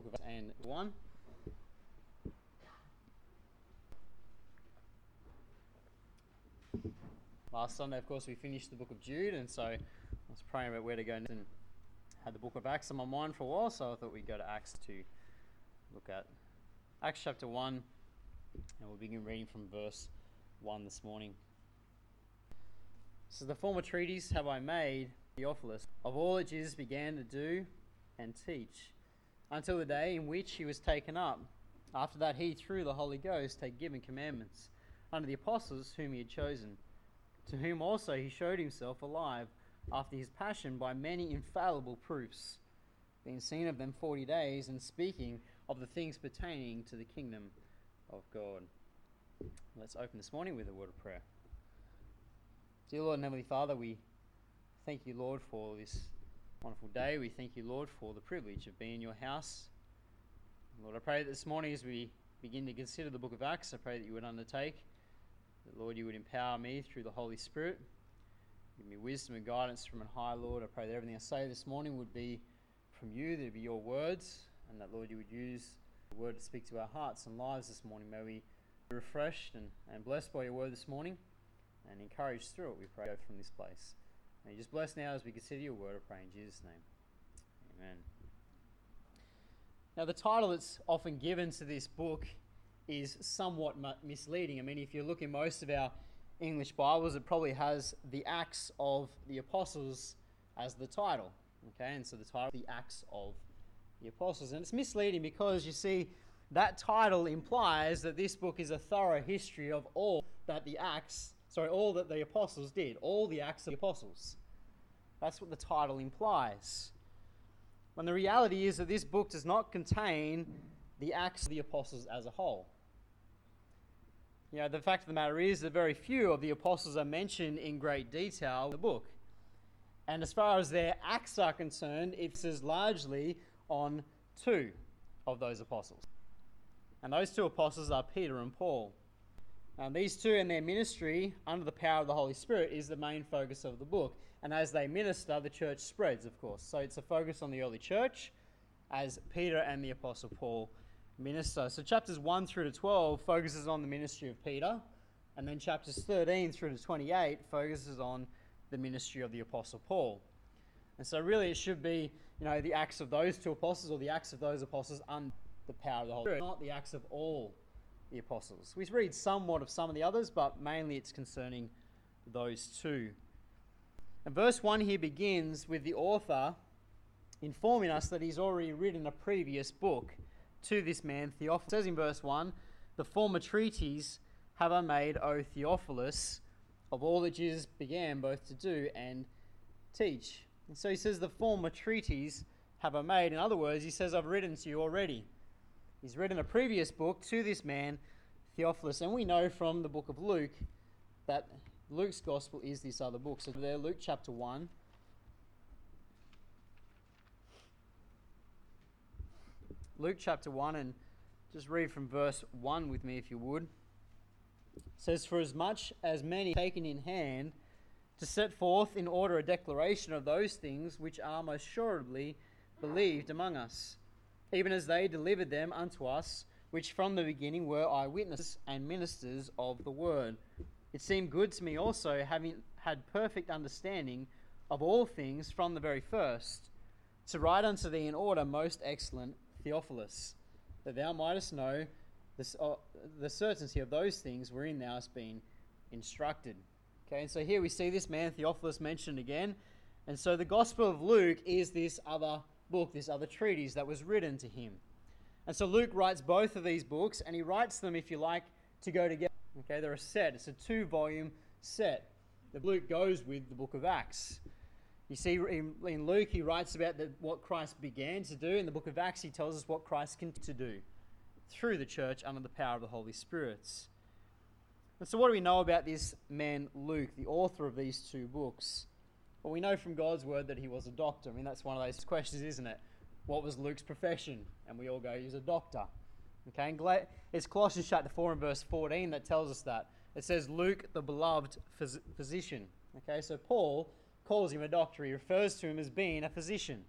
book of and 1. Last Sunday, of course, we finished the book of Jude, and so I was praying about where to go and had the book of Acts on my mind for a while, so I thought we'd go to Acts to look at Acts chapter 1, and we'll begin reading from verse 1 this morning. So, the former treatise have I made, Theophilus, of all that Jesus began to do and teach, until the day in which he was taken up. After that, he, through the Holy Ghost, had given commandments unto the apostles whom he had chosen to whom also he showed himself alive after his passion by many infallible proofs, being seen of them forty days, and speaking of the things pertaining to the kingdom of God. Let's open this morning with a word of prayer. Dear Lord and Heavenly Father, we thank you, Lord, for this wonderful day. We thank you, Lord, for the privilege of being in your house. Lord, I pray that this morning as we begin to consider the book of Acts, I pray that you would undertake that, Lord, you would empower me through the Holy Spirit. Give me wisdom and guidance from on high, Lord. I pray that everything I say this morning would be from you, that would be your words, and that, Lord, you would use the word to speak to our hearts and lives this morning. May we be refreshed and, and blessed by your word this morning and encouraged through it, we pray, from this place. You just bless now as we consider your word, I pray in Jesus' name. Amen. Now, the title that's often given to this book is somewhat misleading. I mean, if you look in most of our English Bibles, it probably has the Acts of the Apostles as the title. Okay, and so the title, the Acts of the Apostles. And it's misleading because you see, that title implies that this book is a thorough history of all that the Acts, sorry, all that the Apostles did, all the Acts of the Apostles. That's what the title implies. When the reality is that this book does not contain the Acts of the Apostles as a whole. You know, the fact of the matter is that very few of the apostles are mentioned in great detail in the book. And as far as their acts are concerned, it says largely on two of those apostles. And those two apostles are Peter and Paul. And these two and their ministry, under the power of the Holy Spirit, is the main focus of the book. And as they minister, the church spreads, of course. So it's a focus on the early church as Peter and the Apostle Paul minister. So chapters 1 through to 12 focuses on the ministry of Peter, and then chapters 13 through to 28 focuses on the ministry of the apostle Paul. And so really it should be, you know, the acts of those two apostles or the acts of those apostles under the power of the Holy Spirit, not the acts of all the apostles. We read somewhat of some of the others, but mainly it's concerning those two. And verse 1 here begins with the author informing us that he's already written a previous book to this man Theophilus. It says in verse 1 The former treatise have I made, O Theophilus, of all that Jesus began both to do and teach. And so he says, The former treatise have I made. In other words, he says, I've written to you already. He's written a previous book to this man, Theophilus. And we know from the book of Luke that Luke's gospel is this other book. So there, Luke chapter 1. Luke chapter 1 and just read from verse 1 with me if you would. It says, For as much as many taken in hand to set forth in order a declaration of those things which are most assuredly believed among us, even as they delivered them unto us, which from the beginning were eyewitnesses and ministers of the word. It seemed good to me also, having had perfect understanding of all things from the very first, to write unto thee in order most excellent Theophilus, that thou mightest know the, uh, the certainty of those things wherein thou hast been instructed. Okay, and so here we see this man Theophilus mentioned again. And so the Gospel of Luke is this other book, this other treatise that was written to him. And so Luke writes both of these books, and he writes them, if you like, to go together. Okay, they're a set, it's a two volume set. The Luke goes with the book of Acts. You see, in, in Luke, he writes about the, what Christ began to do. In the book of Acts, he tells us what Christ can to do through the church under the power of the Holy Spirit. And so, what do we know about this man, Luke, the author of these two books? Well, we know from God's word that he was a doctor. I mean, that's one of those questions, isn't it? What was Luke's profession? And we all go, he's a doctor. Okay, and it's Colossians chapter 4 and verse 14 that tells us that. It says, Luke, the beloved phys- physician. Okay, so Paul calls him a doctor. He refers to him as being a physician.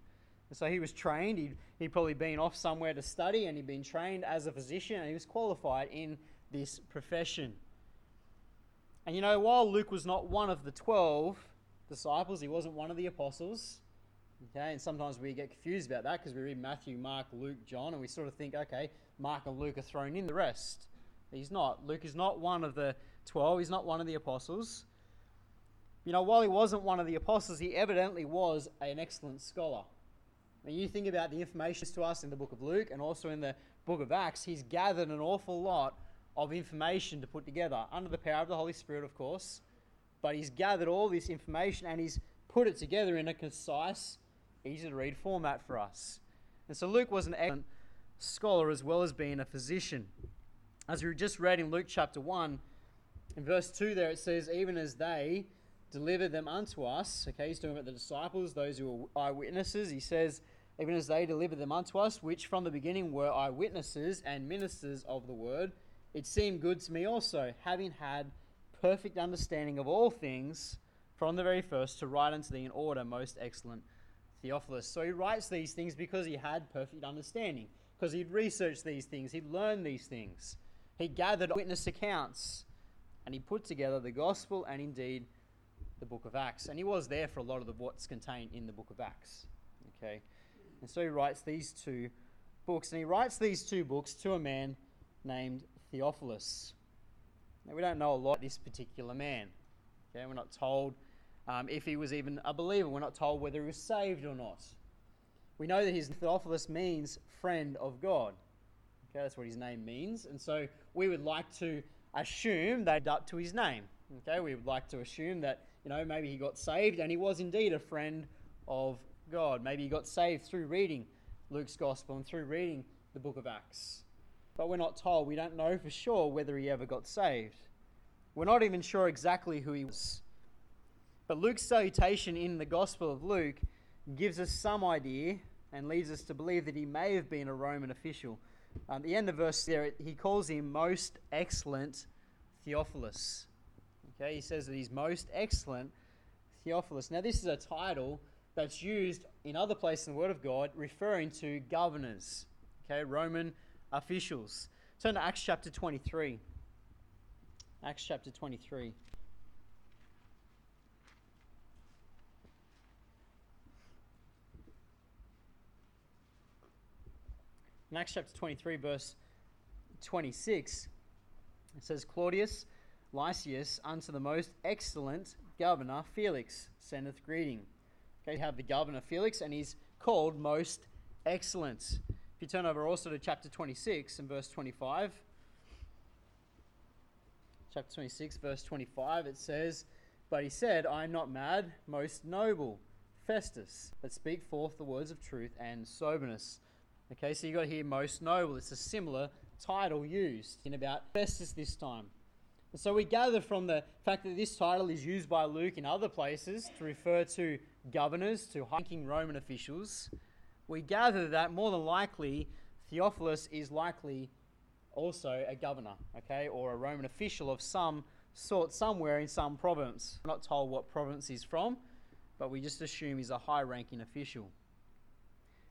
And so he was trained. He'd, he'd probably been off somewhere to study and he'd been trained as a physician and he was qualified in this profession. And you know, while Luke was not one of the 12 disciples, he wasn't one of the apostles. Okay, and sometimes we get confused about that because we read Matthew, Mark, Luke, John, and we sort of think, okay, Mark and Luke are thrown in the rest. He's not. Luke is not one of the 12, he's not one of the apostles. You know, while he wasn't one of the apostles, he evidently was an excellent scholar. When you think about the information to us in the book of Luke and also in the book of Acts, he's gathered an awful lot of information to put together, under the power of the Holy Spirit, of course. But he's gathered all this information and he's put it together in a concise, easy to read format for us. And so Luke was an excellent scholar as well as being a physician. As we just read in Luke chapter 1, in verse 2 there it says, Even as they delivered them unto us, okay, he's talking about the disciples, those who were eyewitnesses. He says, Even as they delivered them unto us, which from the beginning were eyewitnesses and ministers of the word it seemed good to me also, having had perfect understanding of all things from the very first, to write unto thee in order, most excellent Theophilus. So he writes these things because he had perfect understanding, because he'd researched these things, he'd learned these things, he gathered witness accounts, and he put together the gospel and indeed the book of Acts. And he was there for a lot of the, what's contained in the book of Acts. Okay, and so he writes these two books, and he writes these two books to a man named Theophilus. Now, we don't know a lot this particular man. Okay, we're not told um, if he was even a believer. We're not told whether he was saved or not. We know that his Theophilus means friend of God. Okay, that's what his name means. And so we would like to assume that up to his name. Okay, we would like to assume that, you know, maybe he got saved and he was indeed a friend of God. Maybe he got saved through reading Luke's gospel and through reading the book of Acts but we're not told. We don't know for sure whether he ever got saved. We're not even sure exactly who he was. But Luke's salutation in the Gospel of Luke gives us some idea and leads us to believe that he may have been a Roman official. Um, the end of verse there, he calls him most excellent Theophilus. Okay, he says that he's most excellent Theophilus. Now, this is a title that's used in other places in the Word of God referring to governors. Okay, Roman officials. Turn to Acts chapter 23. Acts chapter 23. In Acts chapter 23, verse 26, it says, Claudius Lysias unto the most excellent governor Felix sendeth greeting. Okay, you have the governor Felix, and he's called most excellent. If you turn over also to chapter 26 and verse 25, chapter 26, verse 25, it says, But he said, I am not mad, most noble Festus, but speak forth the words of truth and soberness. Okay, so you got here most noble. It's a similar title used in about Festus this time. And so we gather from the fact that this title is used by Luke in other places to refer to governors, to high ranking Roman officials we gather that more than likely Theophilus is likely also a governor, okay, or a Roman official of some sort somewhere in some province. We're not told what province he's from, but we just assume he's a high ranking official.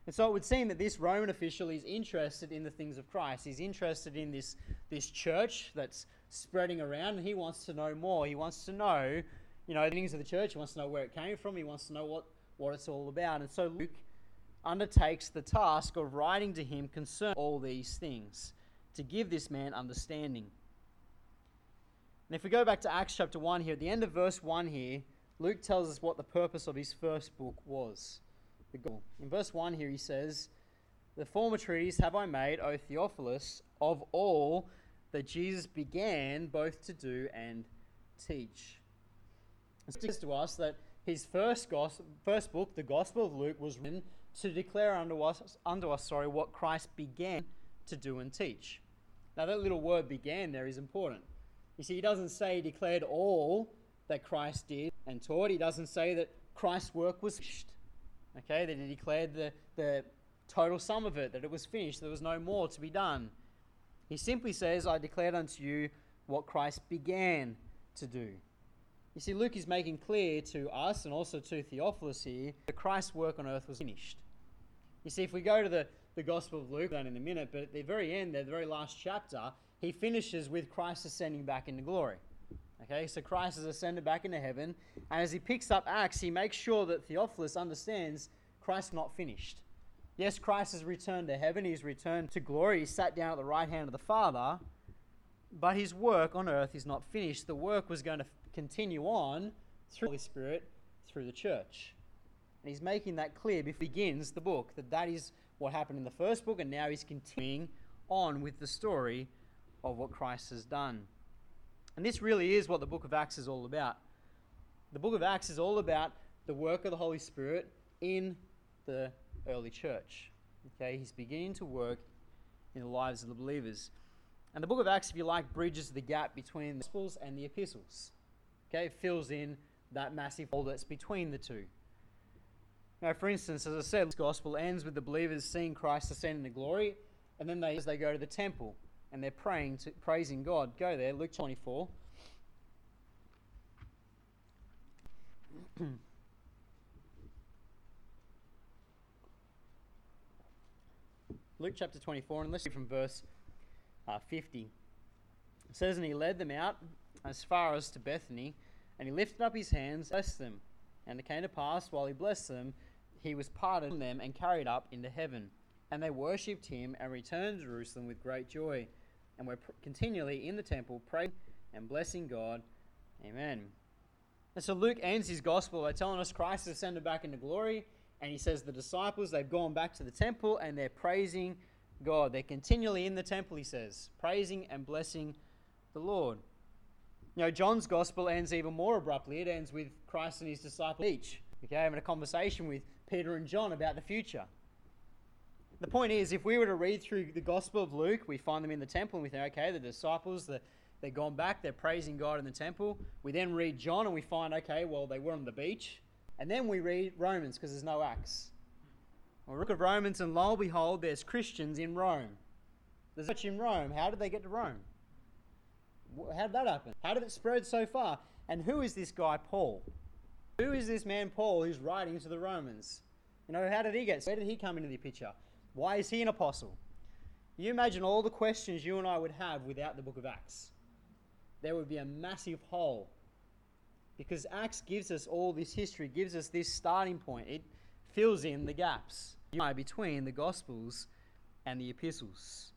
And so it would seem that this Roman official is interested in the things of Christ. He's interested in this, this church that's spreading around, and he wants to know more. He wants to know, you know, the things of the church. He wants to know where it came from. He wants to know what, what it's all about. And so Luke undertakes the task of writing to him concerning all these things, to give this man understanding. And if we go back to Acts chapter 1 here, at the end of verse 1 here, Luke tells us what the purpose of his first book was. In verse 1 here, he says, The former treatise have I made, O Theophilus, of all that Jesus began both to do and teach. It says to us that his first, gospel, first book, the Gospel of Luke, was written to declare unto us, unto us sorry, what Christ began to do and teach. Now, that little word began there is important. You see, he doesn't say he declared all that Christ did and taught. He doesn't say that Christ's work was finished. Okay, that he declared the, the total sum of it, that it was finished, there was no more to be done. He simply says, I declared unto you what Christ began to do. You see, Luke is making clear to us and also to Theophilus here that Christ's work on earth was finished. You see, if we go to the, the Gospel of Luke, that in a minute, but at the very end, the very last chapter, he finishes with Christ ascending back into glory. Okay, so Christ has ascended back into heaven, and as he picks up Acts, he makes sure that Theophilus understands Christ's not finished. Yes, Christ has returned to heaven, he's returned to glory, he's sat down at the right hand of the Father, but his work on earth is not finished. The work was going to continue on through the Holy Spirit, through the church. And he's making that clear before he begins the book that that is what happened in the first book, and now he's continuing on with the story of what Christ has done. And this really is what the book of Acts is all about. The book of Acts is all about the work of the Holy Spirit in the early church. Okay, he's beginning to work in the lives of the believers. And the book of Acts, if you like, bridges the gap between the Gospels and the epistles. Okay, it fills in that massive hole that's between the two. Now, for instance, as I said, this gospel ends with the believers seeing Christ ascend into glory, and then they, as they go to the temple and they're praying, to, praising God. Go there, Luke 24. Luke chapter 24, and let's read from verse uh, 50. It says, And he led them out as far as to Bethany, and he lifted up his hands, blessed them. And it came to pass, while he blessed them, he was parted from them and carried up into heaven. And they worshipped him and returned to Jerusalem with great joy, and were continually in the temple praying and blessing God. Amen. And so Luke ends his gospel by telling us Christ has ascended back into glory, and he says the disciples, they've gone back to the temple and they're praising God. They're continually in the temple, he says, praising and blessing the Lord. You know, John's gospel ends even more abruptly. It ends with Christ and his disciples each, okay, having a conversation with Peter and John about the future. The point is, if we were to read through the Gospel of Luke, we find them in the temple and we think, okay, the disciples, the, they're gone back, they're praising God in the temple. We then read John and we find, okay, well, they were on the beach. And then we read Romans because there's no Acts. Well, look at Romans, and lo and behold, there's Christians in Rome. There's church in Rome. How did they get to Rome? How did that happen? How did it spread so far? And who is this guy, Paul? Who is this man, Paul, who's writing to the Romans? You know, how did he get? Where did he come into the picture? Why is he an apostle? You imagine all the questions you and I would have without the book of Acts. There would be a massive hole. Because Acts gives us all this history, gives us this starting point. It fills in the gaps between the Gospels and the epistles.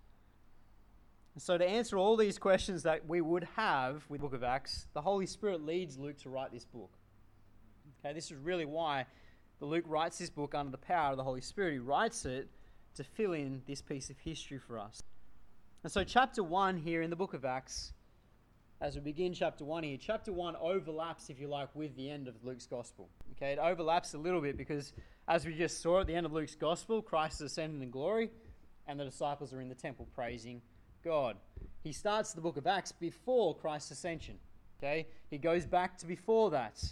So, to answer all these questions that we would have with the book of Acts, the Holy Spirit leads Luke to write this book. Okay, this is really why the Luke writes this book under the power of the Holy Spirit. He writes it to fill in this piece of history for us. And so, chapter 1 here in the book of Acts, as we begin chapter 1 here, chapter 1 overlaps, if you like, with the end of Luke's gospel. Okay, it overlaps a little bit because, as we just saw at the end of Luke's gospel, Christ is ascended in glory, and the disciples are in the temple praising God. He starts the book of Acts before Christ's ascension. Okay, he goes back to before that.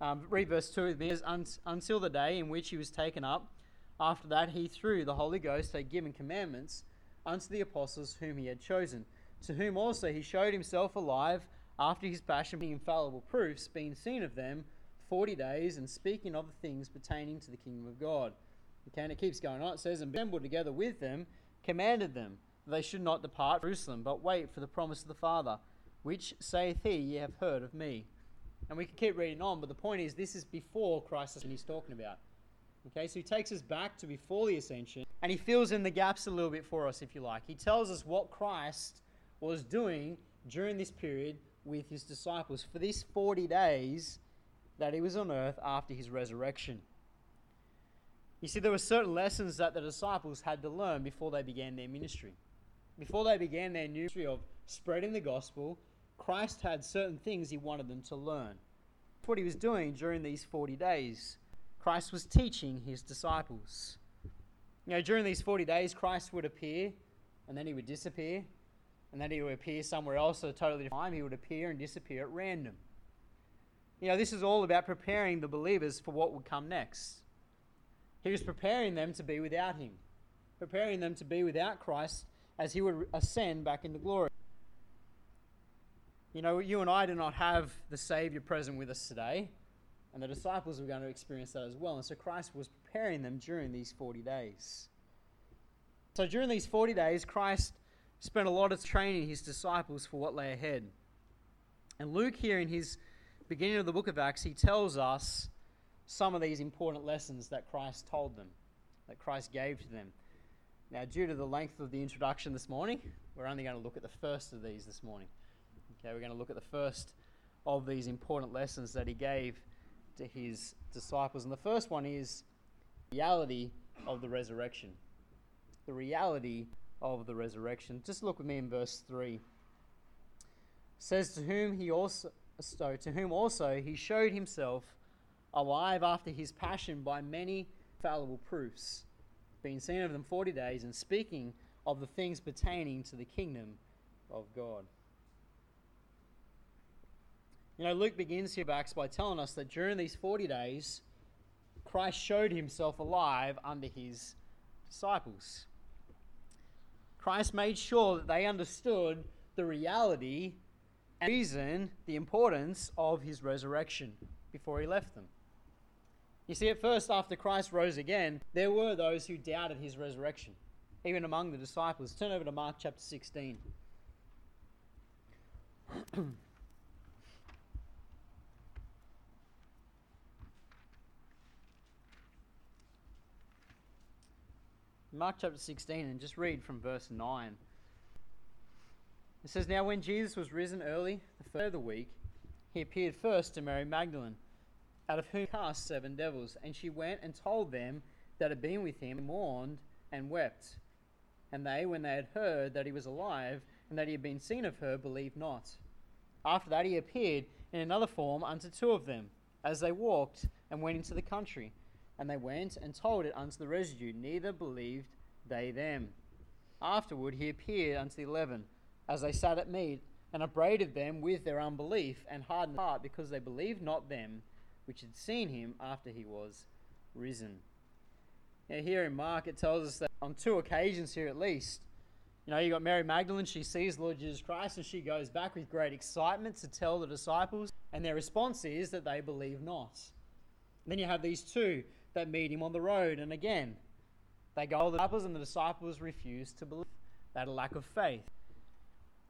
Um, read verse 2 with me. Until the day in which he was taken up, after that he, through the Holy Ghost, had given commandments unto the apostles whom he had chosen, to whom also he showed himself alive after his passion, being infallible proofs, being seen of them forty days, and speaking of the things pertaining to the kingdom of God. Okay, and it keeps going on. It says, And assembled together with them, commanded them that they should not depart from Jerusalem, but wait for the promise of the Father, which saith he, Ye have heard of me. And we can keep reading on, but the point is, this is before Christ and he's talking about. Okay, so he takes us back to before the ascension, and he fills in the gaps a little bit for us, if you like. He tells us what Christ was doing during this period with his disciples for these 40 days that he was on earth after his resurrection. You see, there were certain lessons that the disciples had to learn before they began their ministry. Before they began their new ministry of spreading the gospel, Christ had certain things he wanted them to learn. What he was doing during these 40 days. Christ was teaching his disciples. You know, during these 40 days, Christ would appear and then he would disappear, and then he would appear somewhere else at a totally different time. He would appear and disappear at random. You know, this is all about preparing the believers for what would come next. He was preparing them to be without him, preparing them to be without Christ as he would ascend back into glory. You know, you and I do not have the Savior present with us today, and the disciples were going to experience that as well. And so Christ was preparing them during these 40 days. So during these 40 days, Christ spent a lot of training his disciples for what lay ahead. And Luke, here in his beginning of the book of Acts, he tells us some of these important lessons that Christ told them, that Christ gave to them. Now, due to the length of the introduction this morning, we're only going to look at the first of these this morning. Okay, we're going to look at the first of these important lessons that he gave to his disciples. And the first one is the reality of the resurrection. The reality of the resurrection. Just look with me in verse 3. It says to whom he also so to whom also he showed himself alive after his passion by many fallible proofs, being seen of them 40 days and speaking of the things pertaining to the kingdom of God. You know, Luke begins here back by telling us that during these 40 days, Christ showed himself alive under his disciples. Christ made sure that they understood the reality and reason, the importance of his resurrection before he left them. You see, at first, after Christ rose again, there were those who doubted his resurrection, even among the disciples. Turn over to Mark chapter 16. Mark chapter 16 and just read from verse 9. It says, Now when Jesus was risen early, the first of the week, he appeared first to Mary Magdalene, out of whom he cast seven devils. And she went and told them that had been with him, mourned and wept. And they, when they had heard that he was alive, and that he had been seen of her, believed not. After that he appeared in another form unto two of them, as they walked and went into the country and they went and told it unto the residue, neither believed they them. Afterward he appeared unto the eleven, as they sat at meat, and upbraided them with their unbelief and hardened heart, because they believed not them which had seen him after he was risen. Now, here in Mark, it tells us that on two occasions here at least, you know, you got Mary Magdalene, she sees Lord Jesus Christ, and she goes back with great excitement to tell the disciples, and their response is that they believe not. Then you have these two that meet him on the road. And again, they go to the disciples, and the disciples refuse to believe. that lack of faith.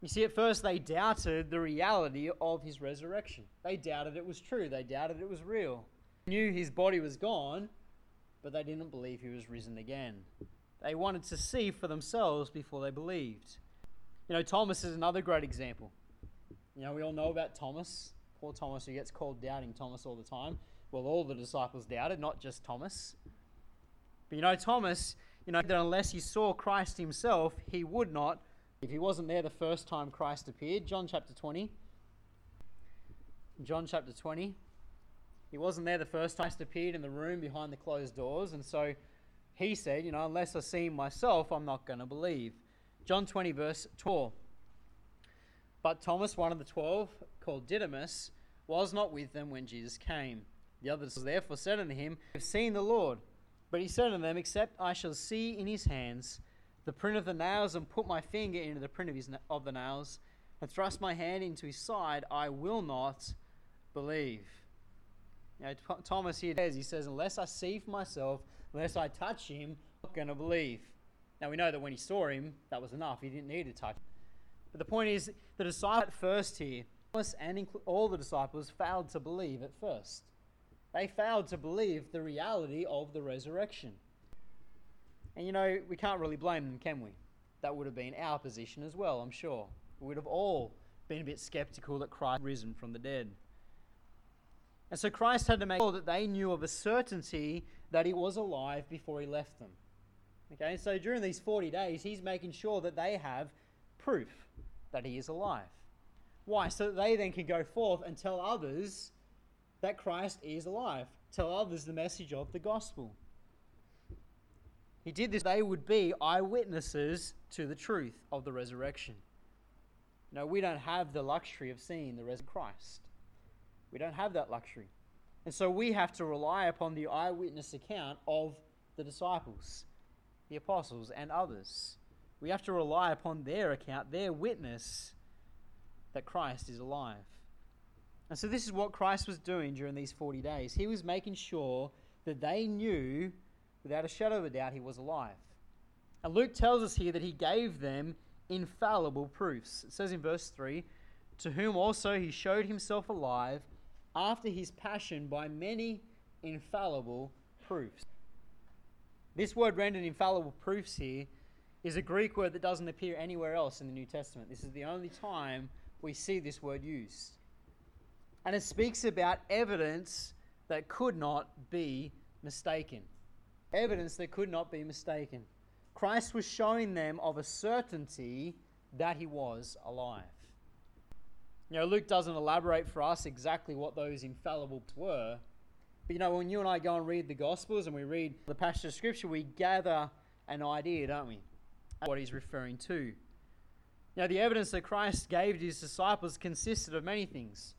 You see, at first they doubted the reality of his resurrection. They doubted it was true. They doubted it was real. They knew his body was gone, but they didn't believe he was risen again. They wanted to see for themselves before they believed. You know, Thomas is another great example. You know, we all know about Thomas, poor Thomas, who gets called doubting Thomas all the time well, all the disciples doubted, not just Thomas. But you know, Thomas, you know, that unless he saw Christ himself, he would not, if he wasn't there the first time Christ appeared. John chapter 20. John chapter 20. He wasn't there the first time Christ appeared in the room behind the closed doors, and so he said, you know, unless I see him myself, I'm not going to believe. John 20, verse 12. But Thomas, one of the twelve, called Didymus, was not with them when Jesus came. The others therefore said unto him, We have seen the Lord. But he said unto them, Except I shall see in his hands the print of the nails, and put my finger into the print of, his, of the nails, and thrust my hand into his side, I will not believe. Now, Thomas here says, he says, Unless I see for myself, unless I touch him, I'm not going to believe. Now, we know that when he saw him, that was enough. He didn't need to touch him. But the point is, the disciples at first here, Thomas and all the disciples failed to believe at first. They failed to believe the reality of the resurrection. And you know, we can't really blame them, can we? That would have been our position as well, I'm sure. We would have all been a bit skeptical that Christ risen from the dead. And so Christ had to make sure that they knew of a certainty that he was alive before he left them. Okay, so during these 40 days, he's making sure that they have proof that he is alive. Why? So that they then can go forth and tell others that Christ is alive. Tell others the message of the gospel. He did this, they would be eyewitnesses to the truth of the resurrection. No, we don't have the luxury of seeing the resurrected Christ. We don't have that luxury. And so we have to rely upon the eyewitness account of the disciples, the apostles, and others. We have to rely upon their account, their witness that Christ is alive. And so, this is what Christ was doing during these 40 days. He was making sure that they knew without a shadow of a doubt, he was alive. And Luke tells us here that he gave them infallible proofs. It says in verse 3 To whom also he showed himself alive after his passion by many infallible proofs. This word rendered infallible proofs here is a Greek word that doesn't appear anywhere else in the New Testament. This is the only time we see this word used. And it speaks about evidence that could not be mistaken. Evidence that could not be mistaken. Christ was showing them of a certainty that he was alive. You know, Luke doesn't elaborate for us exactly what those infallible were. But you know, when you and I go and read the Gospels and we read the passage of Scripture, we gather an idea, don't we? what he's referring to. Now, the evidence that Christ gave to his disciples consisted of many things.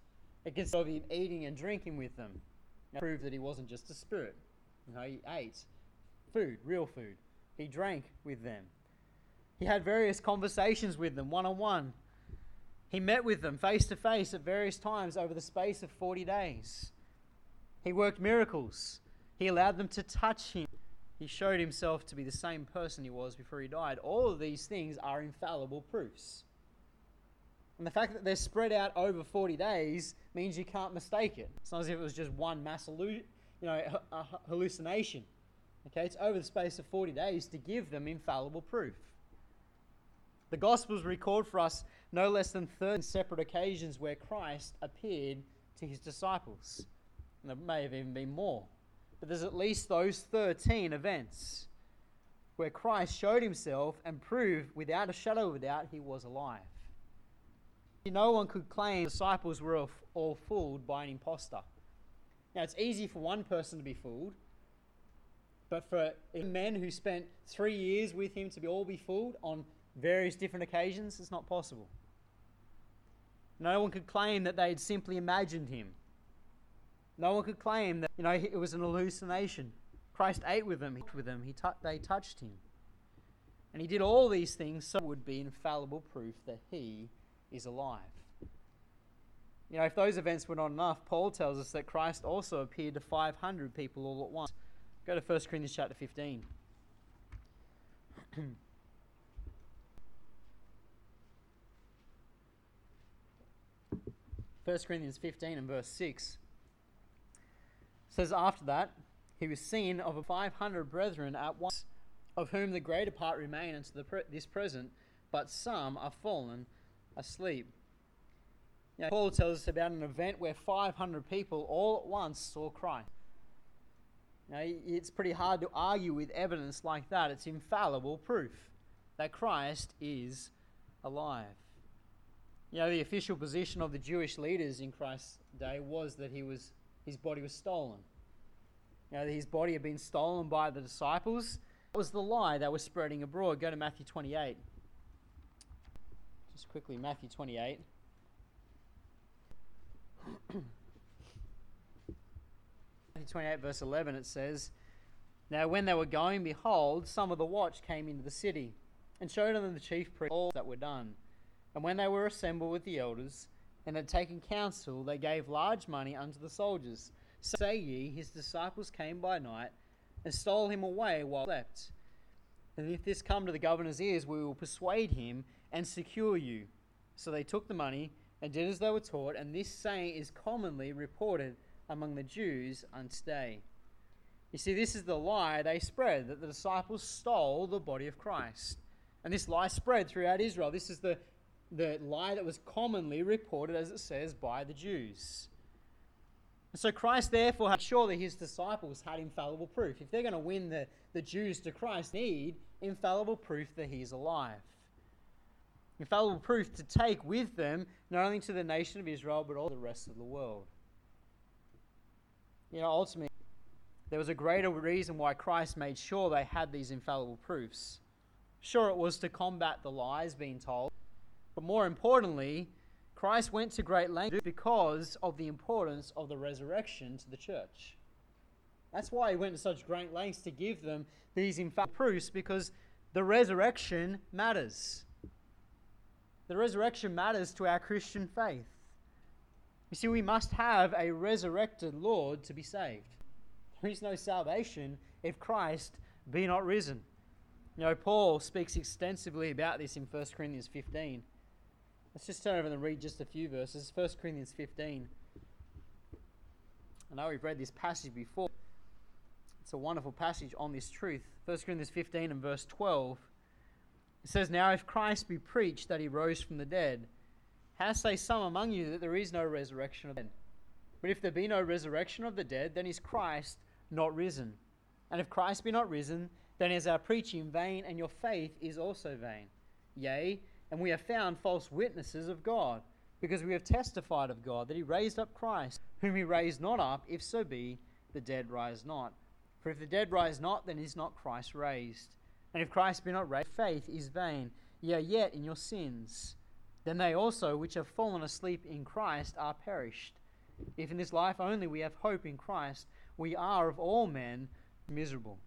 Of him eating and drinking with them. Now, proved that he wasn't just a spirit. You know, he ate food, real food. He drank with them. He had various conversations with them, one on one. He met with them face to face at various times over the space of 40 days. He worked miracles. He allowed them to touch him. He showed himself to be the same person he was before he died. All of these things are infallible proofs. And the fact that they're spread out over 40 days means you can't mistake it. It's not as if it was just one mass you know, hallucination. Okay, it's over the space of 40 days to give them infallible proof. The Gospels record for us no less than 13 separate occasions where Christ appeared to his disciples. And there may have even been more. But there's at least those 13 events where Christ showed himself and proved without a shadow of a doubt he was alive. No one could claim disciples were all fooled by an impostor. Now, it's easy for one person to be fooled, but for men who spent three years with him to be all be fooled on various different occasions, it's not possible. No one could claim that they had simply imagined him no one could claim that, you know, it was an hallucination. Christ ate with them, he with them, he t- they touched him. And he did all these things so would be infallible proof that he is alive. You know, if those events were not enough, Paul tells us that Christ also appeared to 500 people all at once. Go to 1 Corinthians chapter 15. 1 Corinthians 15 and verse 6 says after that, he was seen of 500 brethren at once, of whom the greater part remain unto pre- this present, but some are fallen asleep. Now, Paul tells us about an event where 500 people all at once saw Christ. Now, it's pretty hard to argue with evidence like that. It's infallible proof that Christ is alive. You know, the official position of the Jewish leaders in Christ's day was that he was his body was stolen. You know, his body had been stolen by the disciples. That was the lie that was spreading abroad. Go to Matthew 28. Just quickly, Matthew 28. Matthew 28, verse 11, it says, Now when they were going, behold, some of the watch came into the city, and showed unto the chief priests all that were done. And when they were assembled with the elders, and had taken counsel, they gave large money unto the soldiers. Say ye, his disciples came by night and stole him away while he slept. And if this come to the governor's ears, we will persuade him and secure you. So they took the money and did as they were taught, and this saying is commonly reported among the Jews unto day. You see, this is the lie they spread that the disciples stole the body of Christ. And this lie spread throughout Israel. This is the the lie that was commonly reported, as it says, by the Jews. So Christ therefore had sure that his disciples had infallible proof. If they're going to win the, the Jews to Christ, need infallible proof that he's alive. Infallible proof to take with them, not only to the nation of Israel, but all the rest of the world. You know, ultimately, there was a greater reason why Christ made sure they had these infallible proofs. Sure, it was to combat the lies being told, but more importantly, Christ went to great lengths because of the importance of the resurrection to the church. That's why he went to such great lengths to give them these infallible proofs because the resurrection matters. The resurrection matters to our Christian faith. You see, we must have a resurrected Lord to be saved. There is no salvation if Christ be not risen. You know, Paul speaks extensively about this in 1 Corinthians 15. Let's just turn over and read just a few verses. 1 Corinthians 15. I know we've read this passage before. It's a wonderful passage on this truth. 1 Corinthians 15 and verse 12. It says, Now if Christ be preached that he rose from the dead, how say some among you that there is no resurrection of the dead? But if there be no resurrection of the dead, then is Christ not risen. And if Christ be not risen, then is our preaching vain, and your faith is also vain. Yea, and we have found false witnesses of God, because we have testified of God that he raised up Christ, whom he raised not up, if so be the dead rise not. For if the dead rise not, then is not Christ raised. And if Christ be not raised, faith is vain. Ye are yet in your sins. Then they also which have fallen asleep in Christ are perished. If in this life only we have hope in Christ, we are of all men miserable.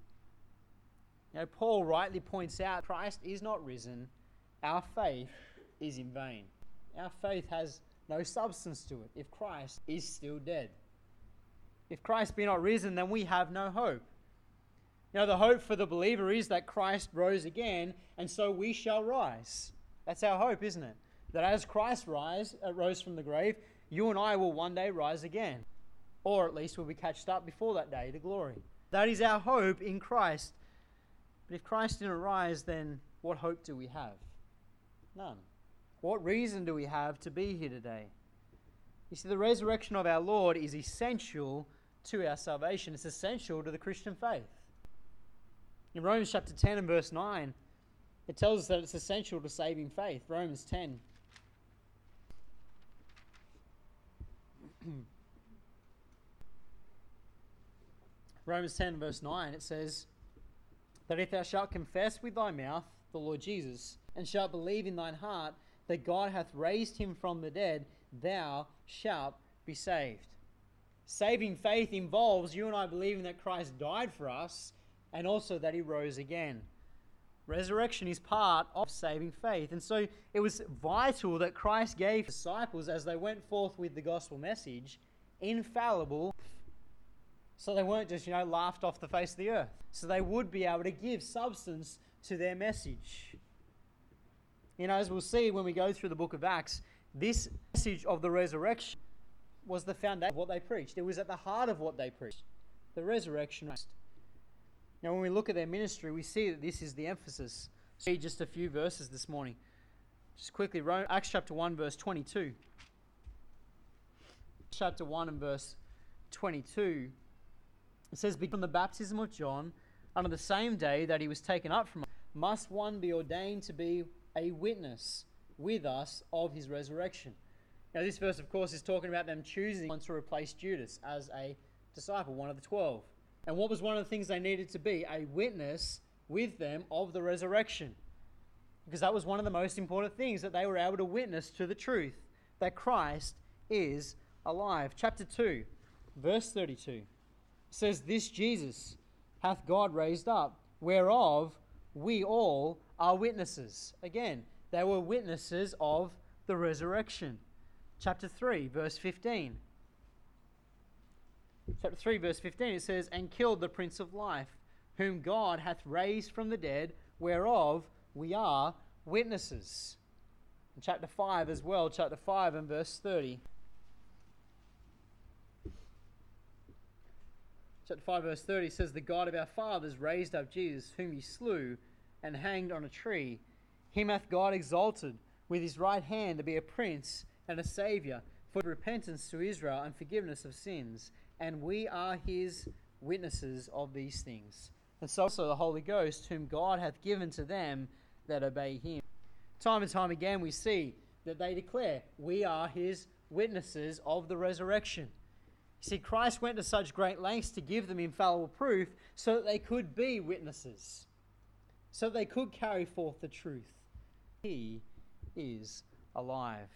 Now, Paul rightly points out Christ is not risen, our faith is in vain. Our faith has no substance to it if Christ is still dead. If Christ be not risen, then we have no hope. Know, the hope for the believer is that Christ rose again, and so we shall rise. That's our hope, isn't it? That as Christ rise, uh, rose from the grave, you and I will one day rise again. Or at least we'll be catched up before that day to glory. That is our hope in Christ. But if Christ didn't rise, then what hope do we have? None. What reason do we have to be here today? You see, the resurrection of our Lord is essential to our salvation, it's essential to the Christian faith. In Romans chapter 10 and verse 9, it tells us that it's essential to saving faith. Romans 10. Romans 10, verse 9, it says, That if thou shalt confess with thy mouth the Lord Jesus, and shalt believe in thine heart that God hath raised him from the dead, thou shalt be saved. Saving faith involves you and I believing that Christ died for us and also that he rose again. Resurrection is part of saving faith. And so it was vital that Christ gave disciples as they went forth with the gospel message infallible so they weren't just, you know, laughed off the face of the earth. So they would be able to give substance to their message. You know, as we'll see when we go through the book of Acts, this message of the resurrection was the foundation of what they preached. It was at the heart of what they preached. The resurrection. Now, when we look at their ministry, we see that this is the emphasis. See just a few verses this morning. Just quickly, Acts chapter 1, verse 22. Chapter 1 and verse 22 it says, From the baptism of John, unto the same day that he was taken up from us, must one be ordained to be a witness with us of his resurrection. Now, this verse, of course, is talking about them choosing one to replace Judas as a disciple, one of the twelve. And what was one of the things they needed to be? A witness with them of the resurrection. Because that was one of the most important things that they were able to witness to the truth that Christ is alive. Chapter 2, verse 32 says, This Jesus hath God raised up, whereof we all are witnesses. Again, they were witnesses of the resurrection. Chapter 3, verse 15. Chapter 3, verse 15, it says, And killed the Prince of Life, whom God hath raised from the dead, whereof we are witnesses. In chapter 5 as well, chapter 5 and verse 30. chapter 5, verse 30 says, The God of our fathers raised up Jesus, whom he slew and hanged on a tree. Him hath God exalted with his right hand to be a prince and a saviour for repentance to Israel and forgiveness of sins. And we are his witnesses of these things. And so also the Holy Ghost, whom God hath given to them that obey him. Time and time again, we see that they declare, We are his witnesses of the resurrection. You see, Christ went to such great lengths to give them infallible proof so that they could be witnesses, so that they could carry forth the truth. He is alive.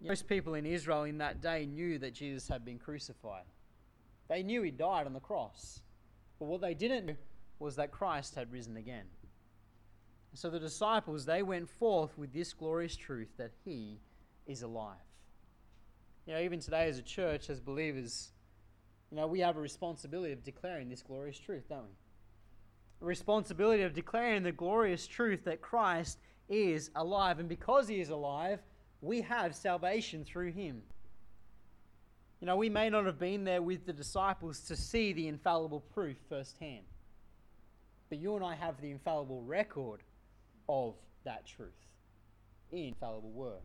Most people in Israel in that day knew that Jesus had been crucified. They knew he died on the cross. But what they didn't know was that Christ had risen again. So the disciples, they went forth with this glorious truth that he is alive. You know, even today as a church, as believers, You know, we have a responsibility of declaring this glorious truth, don't we? A responsibility of declaring the glorious truth that Christ is alive. And because he is alive, we have salvation through him. You know, we may not have been there with the disciples to see the infallible proof firsthand, but you and I have the infallible record of that truth in infallible word.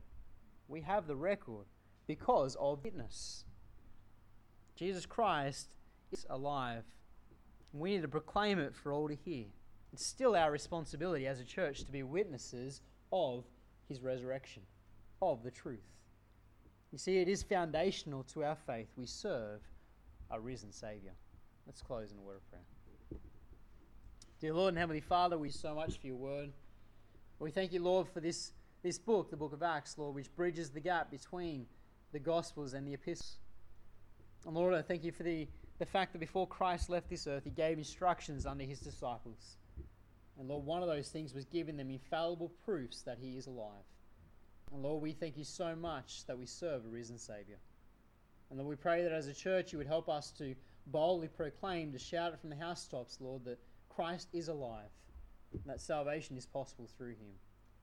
We have the record because of witness. Jesus Christ is alive. We need to proclaim it for all to hear. It's still our responsibility as a church to be witnesses of his resurrection, of the truth. You see, it is foundational to our faith. We serve a risen Saviour. Let's close in a word of prayer. Dear Lord and Heavenly Father, we so much for your word. We thank you, Lord, for this, this book, the book of Acts, Lord, which bridges the gap between the Gospels and the epistles. And Lord, I thank you for the, the fact that before Christ left this earth, he gave instructions unto his disciples. And Lord, one of those things was giving them infallible proofs that he is alive. And Lord, we thank you so much that we serve a risen Savior. And Lord, we pray that as a church you would help us to boldly proclaim, to shout it from the housetops, Lord, that Christ is alive, and that salvation is possible through him.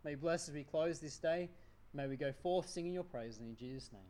May bless as we close this day. May we go forth singing your praise in Jesus' name.